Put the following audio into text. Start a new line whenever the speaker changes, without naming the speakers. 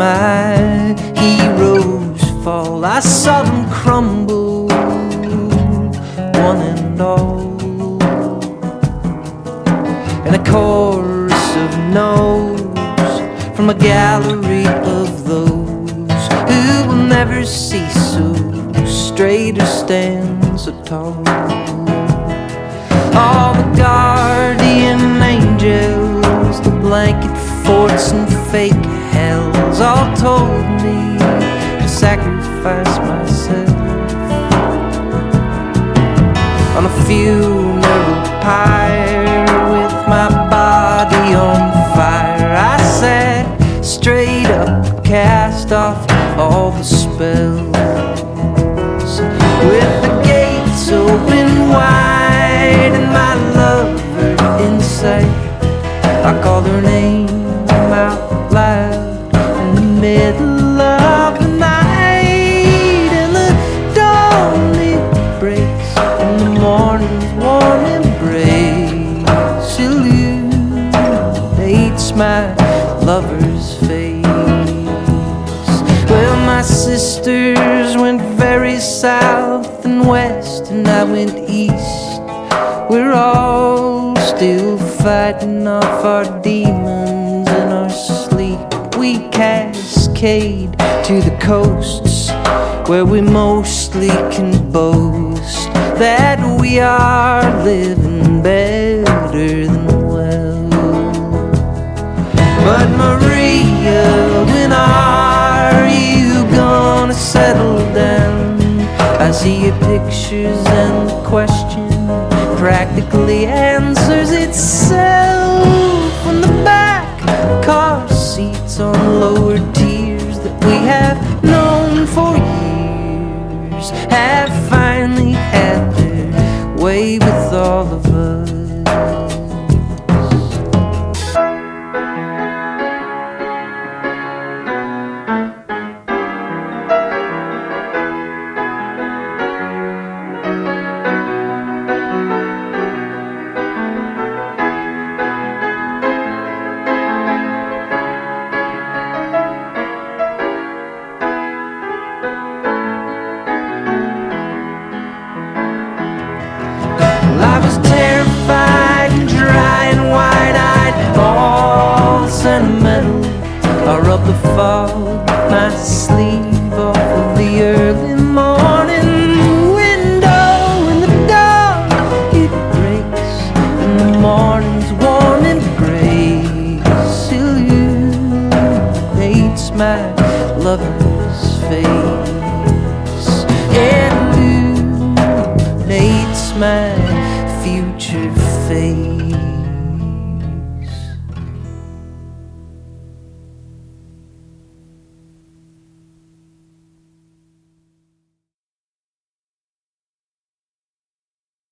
my heroes fall. I saw them crumble, one and all. And a chorus of no's from a gallery of those who will never see so straight or stand so tall. All the guardian angels, the blanket forts and fake hells all told me to sacrifice myself on a funeral pyre with my body on fire. I sat straight up, cast off all the spells with the gates open wide and my lover in sight. I called her name out loud middle of the night, and the dawn it breaks, and the morning's warm embrace illuminates my lover's face. Well, my sisters went very south and west, and I went east. We're all still fighting off our demons in our sleep. We to the coasts where we mostly can boast that we are living better than well. But Maria, when are you gonna settle down? I see your pictures and the question practically answers itself have finally had their way with all of us. Sleeve off of the early morning window, and the dawn it breaks, and the morning's warm embrace illuminates my lover's face. And illuminates my future fate.